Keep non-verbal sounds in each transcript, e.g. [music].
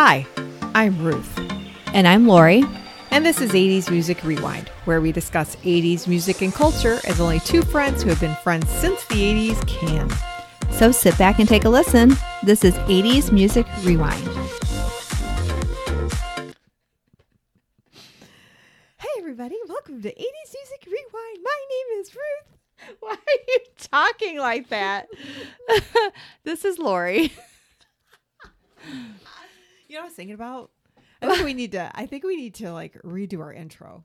Hi, I'm Ruth, And I'm Lori. and this is 80s Music Rewind, where we discuss 80s music and culture as only two friends who have been friends since the 80s can. So sit back and take a listen. This is 80s Music Rewind. Hey, everybody, welcome to 80s Music Rewind. My name is Ruth. [laughs] Why are you talking like that? [laughs] [laughs] this is Lori. You know what I was thinking about? I think we need to, I think we need to like redo our intro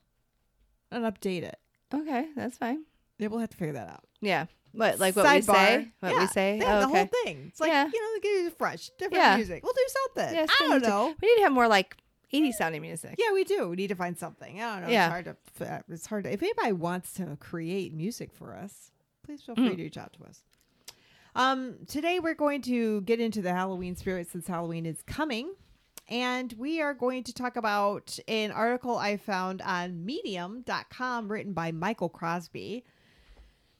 and update it. Okay, that's fine. Yeah, we'll have to figure that out. Yeah. What, like what we say? What Yeah, we say? yeah, Oh, the whole thing. It's like, Yeah. you know, get it fresh, different Yeah. music. We'll do something. Yes, I don't need to- know. We need to have more like 80s sounding music. Yeah, we do. We need to find something. I don't know. Yeah. It's hard to. uh, It's hard to. If anybody wants to create music for us, please feel free Mm. to reach out to us. Um, today we're going to get into the Halloween spirit since Halloween is coming, and we are going to talk about an article I found on Medium.com written by Michael Crosby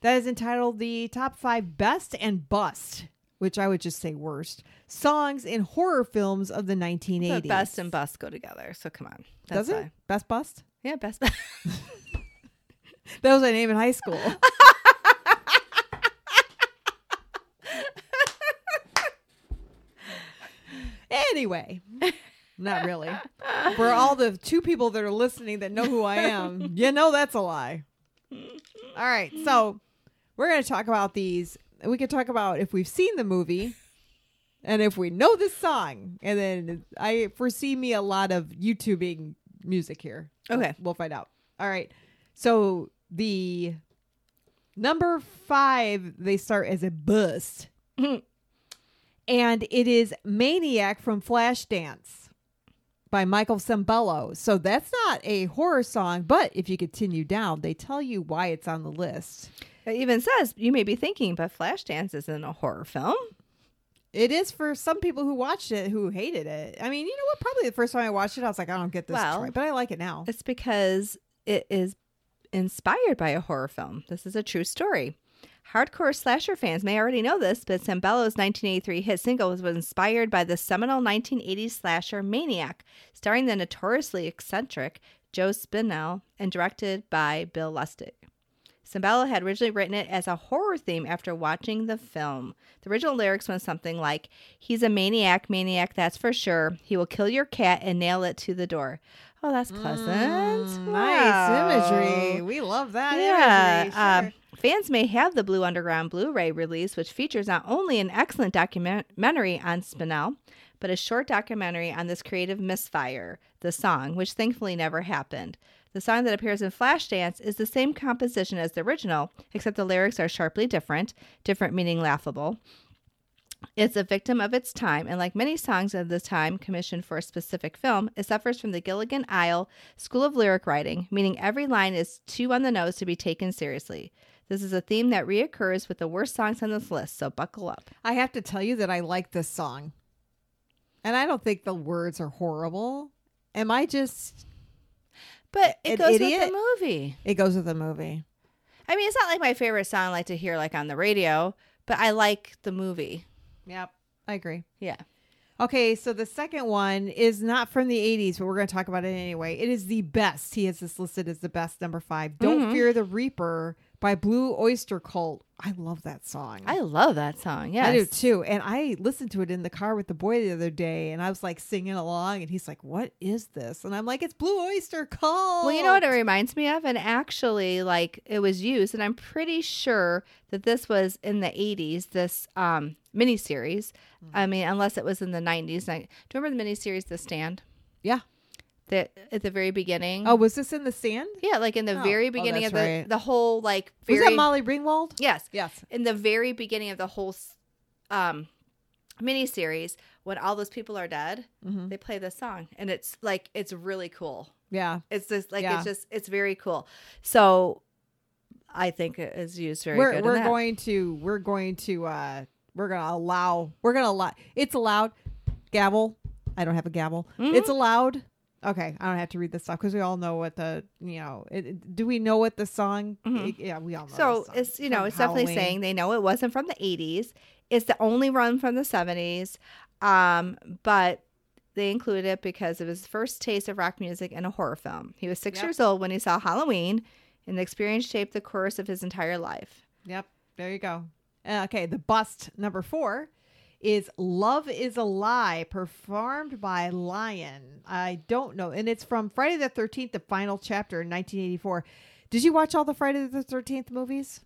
that is entitled "The Top Five Best and Bust." Which I would just say worst songs in horror films of the 1980s. But best and bust go together. So come on. That's Does it? why. Best bust? Yeah, best. bust. [laughs] That was my name in high school. [laughs] anyway, [laughs] not really. For all the two people that are listening that know who I am, [laughs] you know that's a lie. All right, so we're going to talk about these. We can talk about if we've seen the movie and if we know this song. And then I foresee me a lot of YouTubing music here. Okay. We'll find out. All right. So the number five, they start as a bust. [laughs] and it is Maniac from Flashdance by Michael Sembello. So that's not a horror song, but if you continue down, they tell you why it's on the list. it even says you may be thinking, but Flashdance isn't a horror film. It is for some people who watched it who hated it. I mean, you know what? Probably the first time I watched it, I was like, I don't get this, Well, Troy, but I like it now. It's because it is inspired by a horror film. This is a true story. Hardcore slasher fans may already know this, but Sembello's 1983 hit single was inspired by the seminal 1980s slasher Maniac, starring the notoriously eccentric Joe Spinell and directed by Bill Lustig. Sambello had originally written it as a horror theme after watching the film. The original lyrics went something like, He's a maniac, maniac, that's for sure. He will kill your cat and nail it to the door. Oh, that's pleasant. Mm, Wow. Nice imagery. We love that Yeah. imagery. um, Sure. Fans may have the Blue Underground Blu ray release, which features not only an excellent documentary on Spinell, but a short documentary on this creative misfire, the song, which thankfully never happened. The song that appears in Flashdance is the same composition as the original, except the lyrics are sharply different, different meaning laughable. It's a victim of its time, and like many songs of the time commissioned for a specific film, it suffers from the Gilligan Isle school of lyric writing, meaning every line is too on the nose to be taken seriously. This is a theme that reoccurs with the worst songs on this list, so buckle up. I have to tell you that I like this song. And I don't think the words are horrible. Am I just But it goes idiot? with the movie. it goes with the movie. I mean, it's not like my favorite song I like to hear like on the radio, but I like the movie. Yep. I agree. Yeah. Okay, so the second one is not from the 80s, but we're going to talk about it anyway. It is the best. He has this listed as the best number 5. Don't Mhm. Fear the Reaper by Blue Oyster Cult. I love that song. I love that song. Yes. I do too. And I listened to it in the car with the boy the other day and I was like singing along and he's like, What is this? And I'm like, It's Blue Oyster Cult. Well, you know what it reminds me of? And actually, like it was used, and I'm pretty sure that this was in the 80s, this um miniseries. Mm-hmm. I mean, unless it was in the 90s. I, do you remember the miniseries The Stand? Yeah. That at the very beginning. Oh, was this in the Stand? yeah, like in the Oh. very Oh, beginning of the right. the whole like Was that Molly Ringwald? yes, Yes. in the very beginning of the whole um miniseries when all those people are dead, Mhm. they play this song, and it's like it's really cool. Yeah. It's just like Yeah. it's just it's very cool. So I think it is used very we're we're going to we're going to uh we're gonna allow we're gonna allow it's allowed gavel. I don't have a gavel. Mhm. It's allowed. Okay, I don't have to read this stuff because we all know what the you know. It, it- do we know what the song? Mhm. yeah, we all know. So it's you know From it's definitely saying they know it wasn't from the 80s. It's the only run from the 70s. Um, but they included it because of his first taste of rock music in a horror film. He was six Yep. years old when he saw Halloween, and the experience shaped the course of his entire life. Yep. There you go. Uh, Okay, the bust number four is "Love Is a Lie," performed by Lion. I don't know, and it's from Friday the Thirteenth, the final chapter in 1984. Did you watch all the Friday the Thirteenth movies?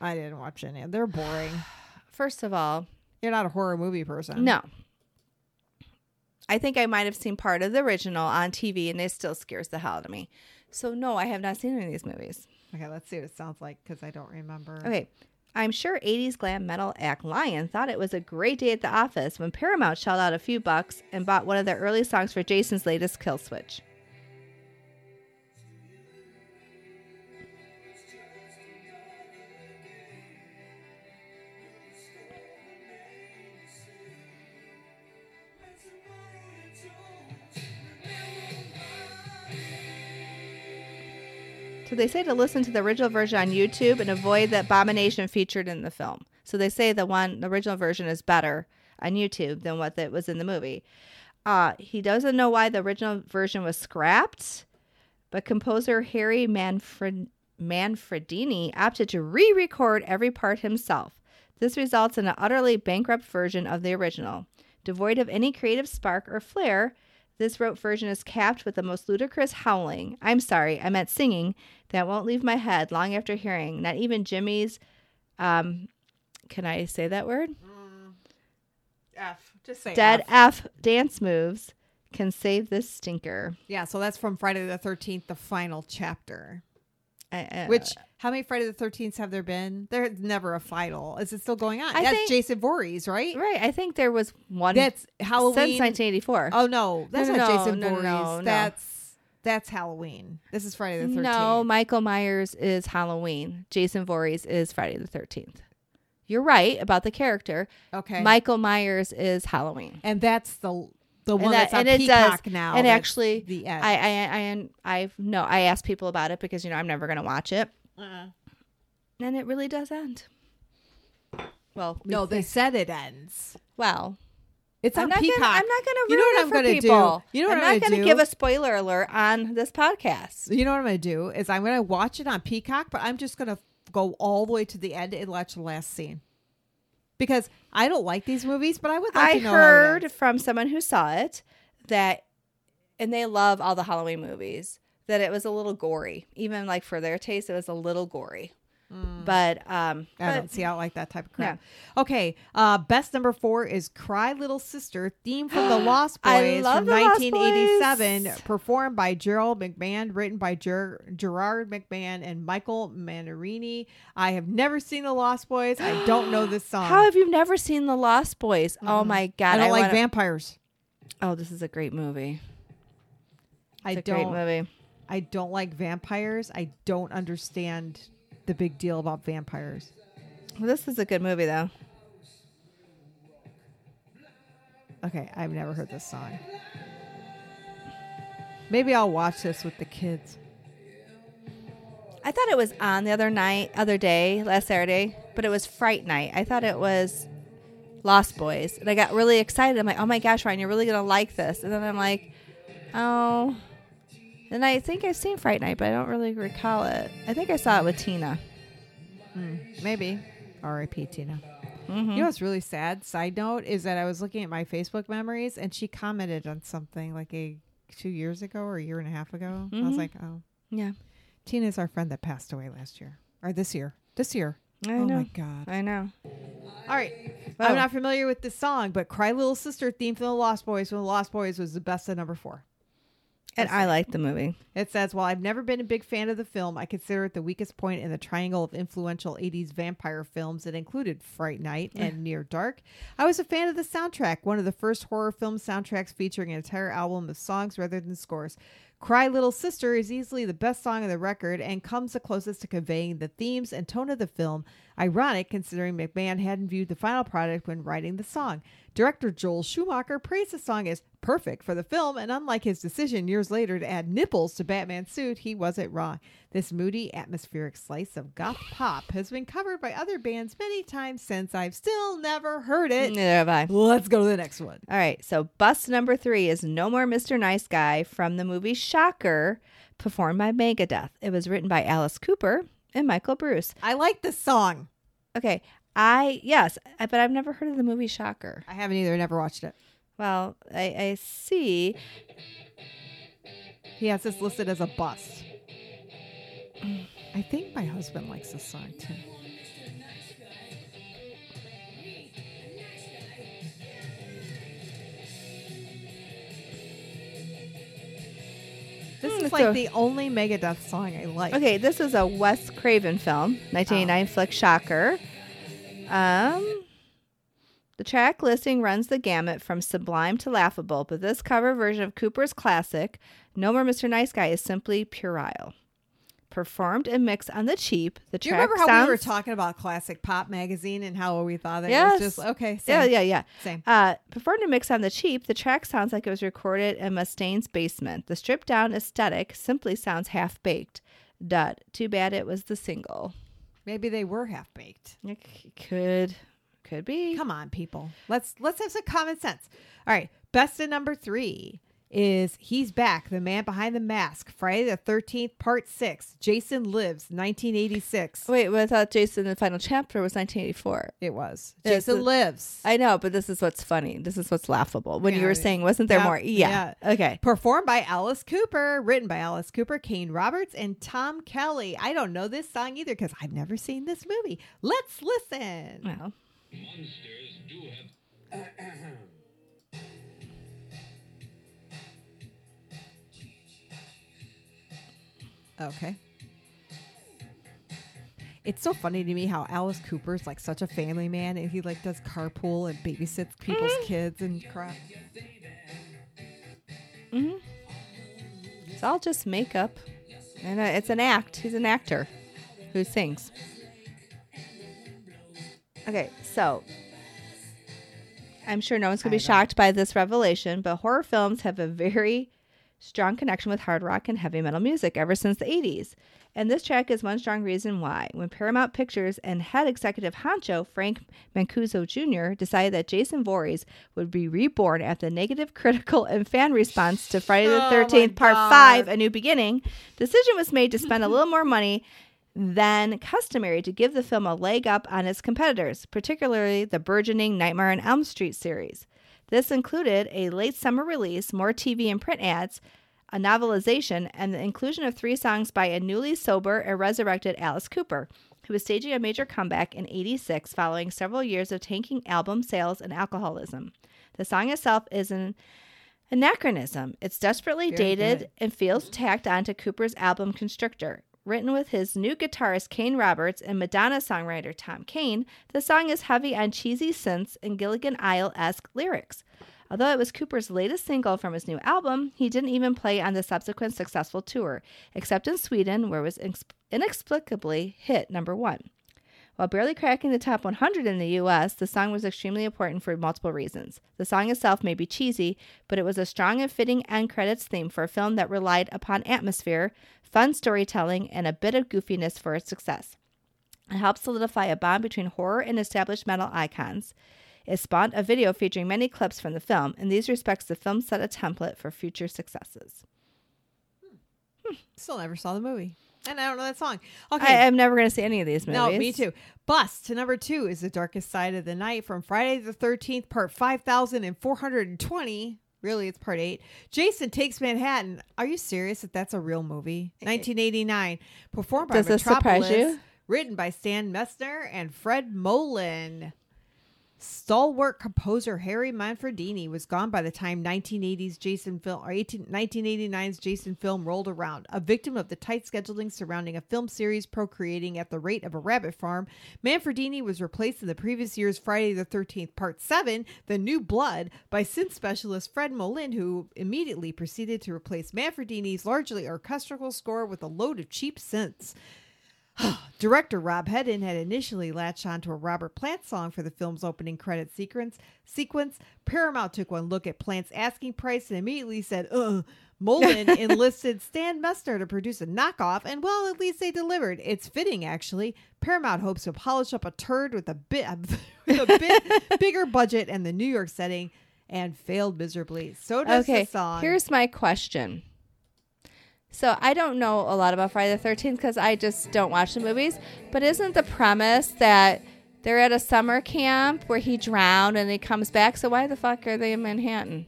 I didn't watch any. They're boring. [sighs] First of all, You're not a horror movie person. no. I think I might have seen part of the original on TV, and it still scares the hell out of me. So, no, I have not seen any of these movies. Okay, let's see what it sounds like because I don't remember. Okay. I'm sure 80s glam metal act Lion thought it was a great day at the office when Paramount shelled out a few bucks and bought one of their early songs for Jason's latest Kill Switch. So they say to listen to the original version on YouTube and avoid the abomination featured in the film. So they say the one, the original version is better on YouTube than what that was in the movie. Uh, he doesn't know why the original version was scrapped, but composer Harry Manfred, Manfredini opted to re-record every part himself. This results in an utterly bankrupt version of the original. Devoid of any creative spark or flair, this rote version is capped with the most ludicrous howling. I'm sorry, I meant singing that won't leave my head long after hearing. Not even Jimmy's, um, can I say that word? F. Just say Dead F. F dance moves can save this stinker. Yeah, so that's from Friday the Thirteenth, the final chapter. Uh, uh, Which how many Friday the Thirteenths have there been? There's never a final. Is it still going on? I That's think- Jason Voorhees, right? right? I think there was one That's Halloween since 1984. oh no, that's No, not no, Jason no, Voorhees. no. That's that's Halloween. This is Friday the Thirteenth. no, Michael Myers is Halloween. Jason Voorhees is Friday the 13th. You're right about the character. Okay. Michael Myers is Halloween. and that's the the one that- that's on and it Peacock does- now. and actually, the end. I, I, I, I, no, I asked people about it because you know I'm never gonna watch it, Uh-uh. and it really does end. Well, we no, they said it ends. well, It's I'm on not Peacock. gonna, I'm not gonna. You know what I'm for gonna do? You know what I'm I'm not gonna gonna give a spoiler alert on this podcast. You know what I'm going to do is I'm going to watch it on Peacock, but I'm just going to go all the way to the end and watch the last scene because I don't like these movies, but I would like I to know. it heard from someone who saw it that, and they love all the Halloween movies, that it was a little gory. Even like for their taste, it was a little gory. But um, I but- don't see. I like that type of crap. Okay, uh, best number four is "Cry Little Sister," theme from the [gasps] Lost Boys from 1987, Boys. performed by Gerald McMahon, written by Ger- Gerard McMahon and Michael Manarini. I have never seen the Lost Boys. I don't know this [gasps] song. How have you never seen The Lost Boys? Oh my god! I don't like wanna- vampires. Oh, this is a great movie. I It's a great don't. movie. I don't like vampires. I don't understand the big deal about vampires. Well, this is a good movie though. Okay, I've never heard this song. Maybe I'll watch this with the kids. I thought it was on the other night, other day, last Saturday, but it was Fright Night. I thought it was Lost Boys, and I got really excited. I'm like, "Oh my gosh, Ryan, you're really gonna like this!" And then I'm like, "Oh." And I think I've seen Fright Night, but I don't really recall it. I think I saw it with Tina. Maybe. R.I.P. Tina. Mm-hmm. You know what's really sad? Side note is that I was looking at my Facebook memories and she commented on something like a two years ago or a year and a half ago. I was Mhm. like, oh, Yeah, Tina's our friend that passed away last year or this year. This year. I oh know. my god. I know. All right. Oh. I'm not familiar with this song, but "Cry Little Sister" theme from the Lost Boys when the Lost Boys was the best at number four. And I like the movie. It says, While I've never been a big fan of the film, I consider it the weakest point in the triangle of influential 80s vampire films that included Fright Night and Near Dark. I was a fan of the soundtrack, one of the first horror film soundtracks featuring an entire album of songs rather than scores. Cry Little Sister is easily the best song on the record and comes the closest to conveying the themes and tone of the film. Ironic considering McMahon hadn't viewed the final product when writing the song. Director Joel Schumacher praised the song as perfect for the film, and unlike his decision years later to add nipples to Batman's suit, he wasn't wrong. This moody, atmospheric slice of goth pop has been covered by other bands many times since. I've still never heard it. Neither have I. Let's go to the next one. All right, so bust number three is No More Mr. Nice Guy from the movie Shocker, performed by Megadeth. It was written by Alice Cooper and Michael Bruce. I like this song. Okay, I, yes, I- but I've never heard of the movie Shocker. I haven't either. Never watched it. Well, I, I see. He has this listed as a bust. I think my husband likes this song too. This Hmm, is like a- the only Megadeth song I like. Okay, this is a Wes Craven film, 1989 flick Shocker. Um, the track listing runs the gamut from sublime to laughable, but this cover version of Cooper's classic, No More Mr. Nice Guy, is simply puerile. Performed and mixed on the cheap, the Do you track remember how sounds, we were talking about classic pop magazine and how we thought that Yes. was just okay? Yeah, Same, yeah, yeah. same. Uh, performed and mixed on the cheap, the track sounds like it was recorded in Mustaine's basement. The stripped down aesthetic simply sounds half baked. Dud. Too bad it was the single. Maybe they were half baked. It c- could, could be. Come on, people. Let's let's have some common sense. All right, best of number three is he's back. The man behind the mask. Friday the Thirteenth, Part Six. Jason Lives, 1986. Wait, but I thought Jason the final chapter was 1984. It was It's Jason the- Lives. I know, but this is what's funny. This is what's laughable. When you were saying, wasn't there yeah, more? Yeah. Okay. Performed by Alice Cooper, written by Alice Cooper, Kane Roberts, and Tom Kelly. I don't know this song either because I've never seen this movie. Let's listen. Well, Monsters do have. [clears throat] Okay. It's so funny to me how Alice Cooper is like such a family man and he like does carpool and babysits people's kids and crap. it's all just makeup. And uh, it's an act. He's an actor who sings. Okay, so I'm sure no one's going to be shocked by this revelation, but horror films have a very strong connection with hard rock and heavy metal music ever since the 80s. And this track is one strong reason why. When Paramount Pictures and head executive honcho Frank Mancuso Jr. decided that Jason Voorhees would be reborn after the negative critical and fan response to Friday the [laughs] Oh 13th Part God. 5 A New Beginning, decision was made to spend a little more money than customary to give the film a leg up on its competitors, particularly the burgeoning Nightmare on Elm Street series. This included a late summer release, more TV and print ads, a novelization, and the inclusion of three songs by a newly sober and resurrected Alice Cooper, who was staging a major comeback in 86 following several years of tanking album sales and alcoholism. The song itself is an anachronism. It's desperately Very dated good. and feels tacked onto Cooper's album Constrictor. Written with his new guitarist Kane Roberts and Madonna songwriter Tom Kane, the song is heavy on cheesy synths and Gilligan Isle esque lyrics. Although it was Cooper's latest single from his new album, he didn't even play on the subsequent successful tour, except in Sweden, where it was inexplicably hit number one. While barely cracking the top 100 in the US, the song was extremely important for multiple reasons. The song itself may be cheesy, but it was a strong and fitting end credits theme for a film that relied upon atmosphere, fun storytelling, and a bit of goofiness for its success. It helped solidify a bond between horror and established metal icons. It spawned a video featuring many clips from the film. In these respects, the film set a template for future successes. Hmm. Still never saw the movie. And I don't know that song. Okay. I, am never going to see any of these movies. No, me too. Bust to number two is The Darkest Side of the Night from Friday the 13th, part 5420. Really, it's part eight. Jason Takes Manhattan. Are you serious that that's a real movie? Eh. 1989. Performed by Does Metropolis. you? Written by Stan Messner and Fred Mollin. Stalwart composer Harry Manfredini was gone by the time 1980's Jason film or 18, 1989's Jason film rolled around. A victim of the tight scheduling surrounding a film series procreating at the rate of a rabbit farm, Manfredini was replaced in the previous year's Friday the 13th Part 7, The New Blood, by synth specialist Fred Mollin, who immediately proceeded to replace Manfredini's largely orchestral score with a load of cheap synths. [gasps] Director Rob Hedden had initially latched onto a Robert Plant song for the film's opening credit sequence. Sequence. Paramount took one look at Plant's asking price and immediately said, "Ugh." Mollin [laughs] enlisted Stan Messner to produce a knockoff, and well, at least they delivered. It's fitting, actually. Paramount hopes to polish up a turd with a bit [laughs] with a bit [laughs] bigger budget and the New York setting, and failed miserably. So does Okay, the song. here's my question. So I don't know a lot about Friday the Thirteenth because I just don't watch the movies. But isn't the premise that they're at a summer camp where he drowned and he comes back? So why the fuck are they in Manhattan?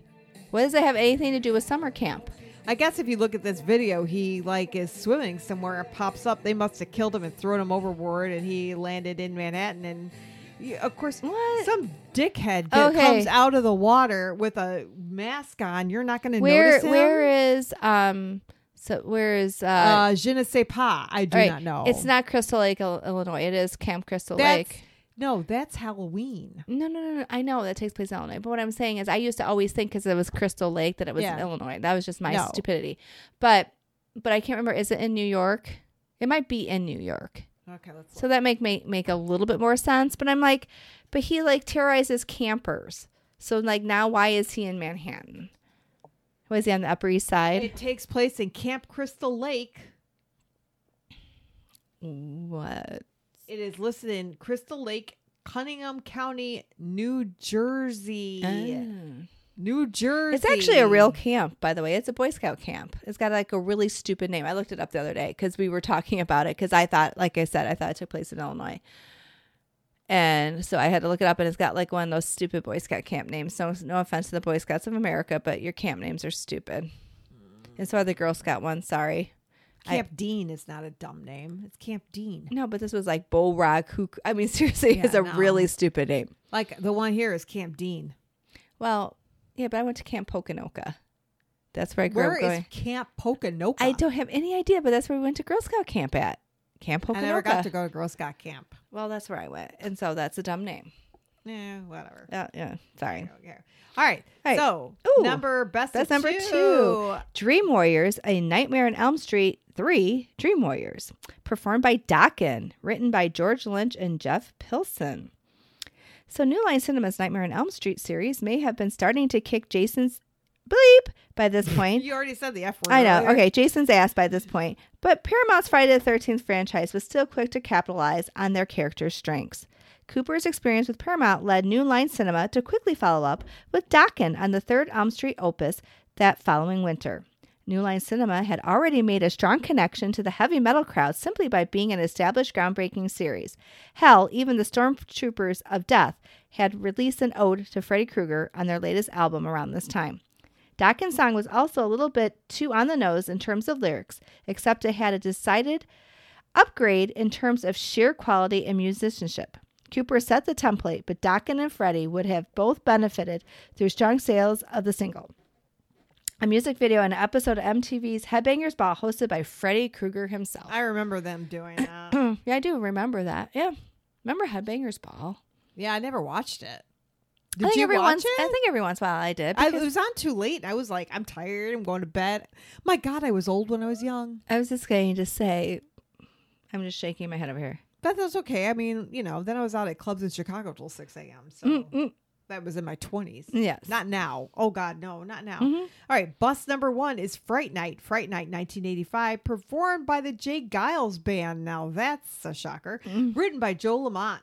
What does it have anything to do with summer camp? I guess if you look at this video, he like is swimming somewhere and pops up. They must have killed him and thrown him overboard, and he landed in Manhattan. And of course, What? some dickhead Okay. comes out of the water with a mask on. You're not going to notice him. where is um so where is uh, uh, je ne sais pas. I do right, not know. It's not Crystal Lake, Il- Illinois. It is Camp Crystal That's, Lake. No, that's Halloween. No, no, no, no. I know that takes place in Illinois. But what I'm saying is, I used to always think because it was Crystal Lake that it was in Illinois. That was just my No. stupidity. But, but I can't remember. Is it in New York? It might be in New York. Okay, let's. So that make make make a little bit more sense. But I'm like, but he like terrorizes campers. So like now, why is he in Manhattan? Was he on the Upper East Side? It takes place in Camp Crystal Lake. what? It is listed in Crystal Lake, Cunningham County, New Jersey. Ah. New Jersey. It's actually a real camp, by the way. It's a Boy Scout camp. It's got like a really stupid name. I looked it up the other day because we were talking about it because I thought, like I said, I thought it took place in Illinois. And so I had to look it up, and it's got like one of those stupid Boy Scout camp names. No, no offense to the Boy Scouts of America, but your camp names are stupid. And so are the Girl Scout ones. Sorry. I- Camp Dean is not a dumb name. It's Camp Dean. No, but this was like Bull Rock. Who? I mean, [laughs] seriously, Yeah, it's a no. really stupid name. Like the one here is Camp Dean. Well, yeah, but I went to Camp Poconoka. That's where I grew Where up is going. Camp Poconoka? I don't have any idea, but that's where we went to Girl Scout camp at. Camp I never got to go to Girl Scout camp. Well, that's where I went, and so that's a dumb name. Yeah, whatever. Yeah, yeah. Sorry. Okay. All right. All right. So Ooh, number best. that's of number two. Dream Warriors: A Nightmare on Elm Street Three. Dream Warriors, performed by Dokken, written by George Lynch and Jeff Pilson. So, New Line Cinema's Nightmare on Elm Street series may have been starting to kick Jason's bleep by this [laughs] point. You already said the F word. I know. earlier. Okay, Jason's ass by this point. But Paramount's Friday the 13th franchise was still quick to capitalize on their characters' strengths. Cooper's experience with Paramount led New Line Cinema to quickly follow up with Dokken on the third Elm Street opus that following winter. New Line Cinema had already made a strong connection to the heavy metal crowd simply by being an established groundbreaking series. Hell, even the Stormtroopers of Death had released an ode to Freddy Krueger on their latest album around this time. Dokken's song was also a little bit too on the nose in terms of lyrics, except it had a decided upgrade in terms of sheer quality and musicianship. Cooper set the template, but Dokken and Freddy would have both benefited through strong sales of the single. A music video and an episode of MTV's Headbangers Ball hosted by Freddy Krueger himself. I remember them doing that. [clears throat] yeah, I do remember that. Yeah. Remember Headbangers Ball? yeah, I never watched it. Did I think you every watch once, it? I think every once in a while I did. I, it was on too late. and I was like, I'm tired. I'm going to bed. My God, I was old when I was young. I was just going to say, I'm just shaking my head over here. But that's okay. I mean, you know, then I was out at clubs in Chicago till 6 a.m. So Mm-mm. that was in my 20s. Yes. Not now. Oh, God, no, not now. Mhm. All right, bus number one is Fright Night. Fright Night 1985, performed by the J. Geils Band. Now that's a shocker. Mm. Written by Joe Lamont.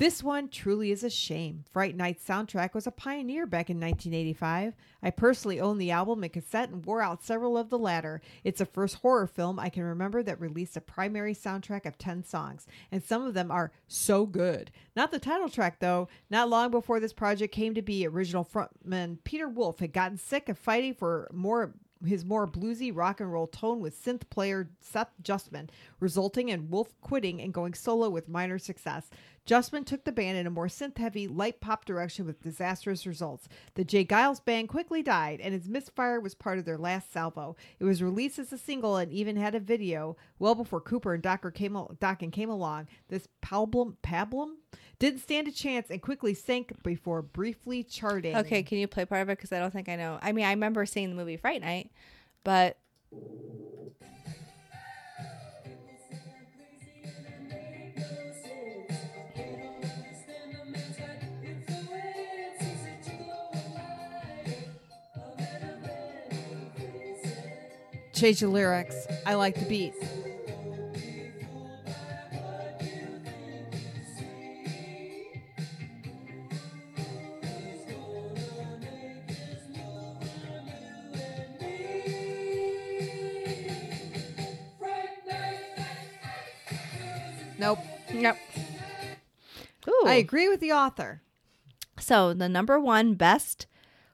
This one truly is a shame. Fright Night's soundtrack was a pioneer back in 1985. I personally own the album and cassette and wore out several of the latter. It's the first horror film I can remember that released a primary soundtrack of 10 songs, and some of them are so good. Not the title track, though. Not long before this project came to be, original frontman Peter Wolf had gotten sick of fighting for more his more bluesy rock and roll tone with synth player Seth Justman, resulting in Wolf quitting and going solo with minor success. Justman took the band in a more synth heavy, light pop direction with disastrous results. The J. Geils band quickly died, and its misfire was part of their last salvo. It was released as a single and even had a video well before Cooper and Docker came, Dokken came along. This pablum, pablum didn't stand a chance and quickly sank before briefly charting. Okay, can you play part of it? Because I don't think I know. I mean, I remember seeing the movie Fright Night, but. Change the lyrics. I like the beat. Nope. Yep. Ooh. I agree with the author. So the number one best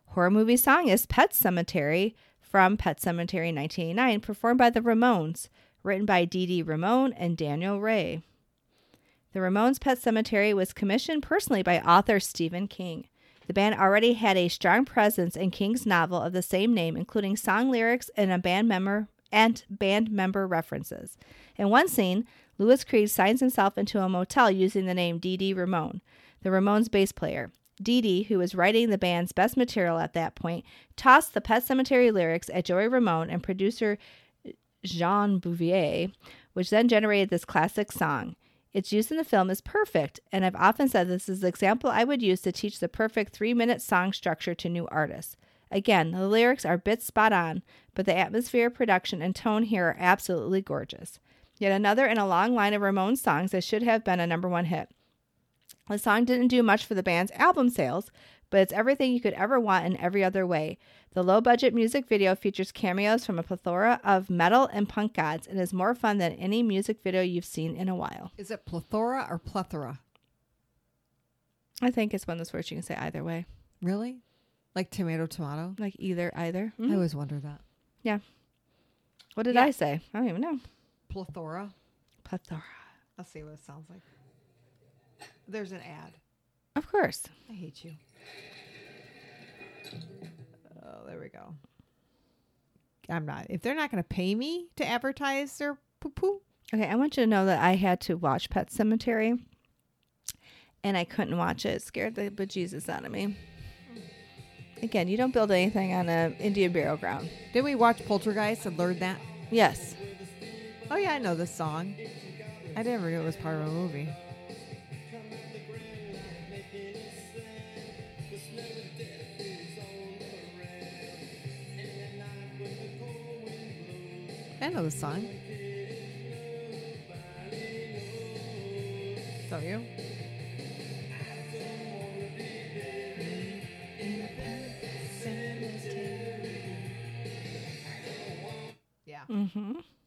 horror movie song is Pet Sematary from Pet Sematary 1989, performed by the Ramones, written by Dee Dee Ramone and Daniel Rey. The Ramones' Pet Sematary was commissioned personally by author Stephen King. The band already had a strong presence in King's novel of the same name, including song lyrics and a band member and band member references. In one scene, Louis Creed signs himself into a motel using the name Dee Ramone, the Ramones bass player. Dee, who was writing the band's best material at that point, tossed the Pet Sematary lyrics at Joey Ramone and producer Jean Beauvoir, which then generated this classic song. Its use in the film is perfect, and I've often said this is the example I would use to teach the perfect three minute song structure to new artists. Again, the lyrics are a bit spot on, but the atmosphere, production, and tone here are absolutely gorgeous. Yet another in a long line of Ramones songs that should have been a number one hit. The song didn't do much for the band's album sales, but it's everything you could ever want in every other way. The low budget music video features cameos from a plethora of metal and punk gods and is more fun than any music video you've seen in a while. Is it plethora or plethora? I think it's one of those words you can say either way. Really? Like tomato, tomato? Like either, either. I Mhm. always wonder that. Yeah. What did Yeah. I say? I don't even know. Plethora. Plethora. I'll see what it sounds like. There's an ad. Of course. I hate you. Oh, there we go. I'm not. If they're not going to pay me to advertise their poo poo, Okay, I want you to know that I had to watch Pet Sematary and I couldn't watch it. It scared the bejesus out of me. Again, you don't build anything on an Indian burial ground. did we watch Poltergeist and learn that? Yes. Oh yeah, I know this song. I never knew it was part of a movie. I know the song.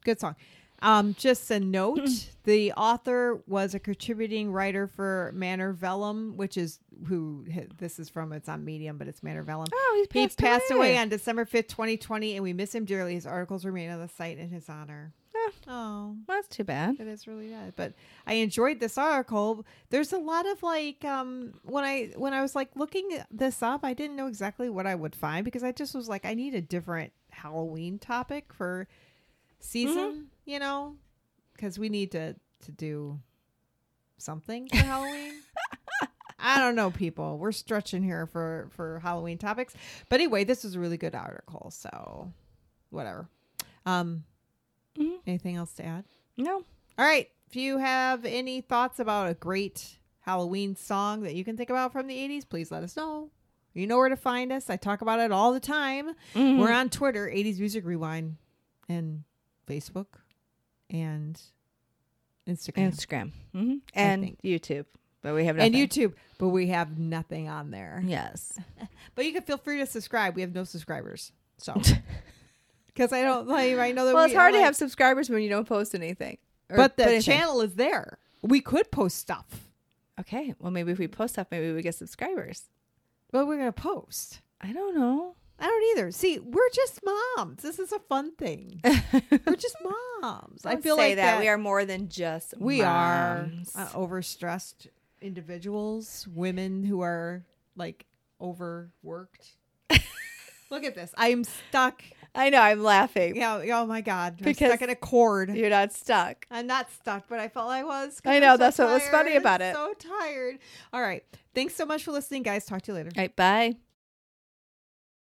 Good song. Um, just a note: the author was a contributing writer for Manor Vellum, which is who this is from. It's on Medium, but it's Manor Vellum. Oh, he's He passed, passed away on December fifth, twenty twenty, and we miss him dearly. His articles remain on the site in his honor. Oh. Oh, that's too bad. it is really bad. But I enjoyed this article. There's a lot of like um when I when I was like looking this up, I didn't know exactly what I would find because I just was like, I need a different Halloween topic for season, you know, because we need to to do something for Halloween. [laughs] I don't know, people. We're stretching here for for Halloween topics, but anyway, this was a really good article. So, whatever. Um, Mhm. anything else to add? No. All right. If you have any thoughts about a great Halloween song that you can think about from the 80s, please let us know. You know where to find us. I talk about it all the time. Mhm. We're on Twitter, 80s Music Rewind, and Facebook and Instagram. Instagram hmm and. YouTube, but we have and nothing. YouTube, but we have nothing on there. Yes. [laughs] But you can feel free to subscribe. We have no subscribers. So, [laughs] because I don't like, I know that well, we it's hard are, to have subscribers when you don't post anything. but the anything. channel is there. We could post stuff, Okay. Well, maybe if we post stuff, maybe we get subscribers. but we're going to post. I don't know. I don't either. See, we're just moms. This is a fun thing. we're just [laughs] moms. I feel say like that. we are more than just we are uh, overstressed individuals, women who are like overworked. [laughs] Look at this. I'm stuck. I know. I'm laughing. Yeah. Oh my God. I'm Because stuck in a cord. You're not stuck. I'm not stuck, but I felt I was. I know, so that's what was funny about it. So tired. All right. Thanks so much for listening, guys. Talk to you later. All right. Bye.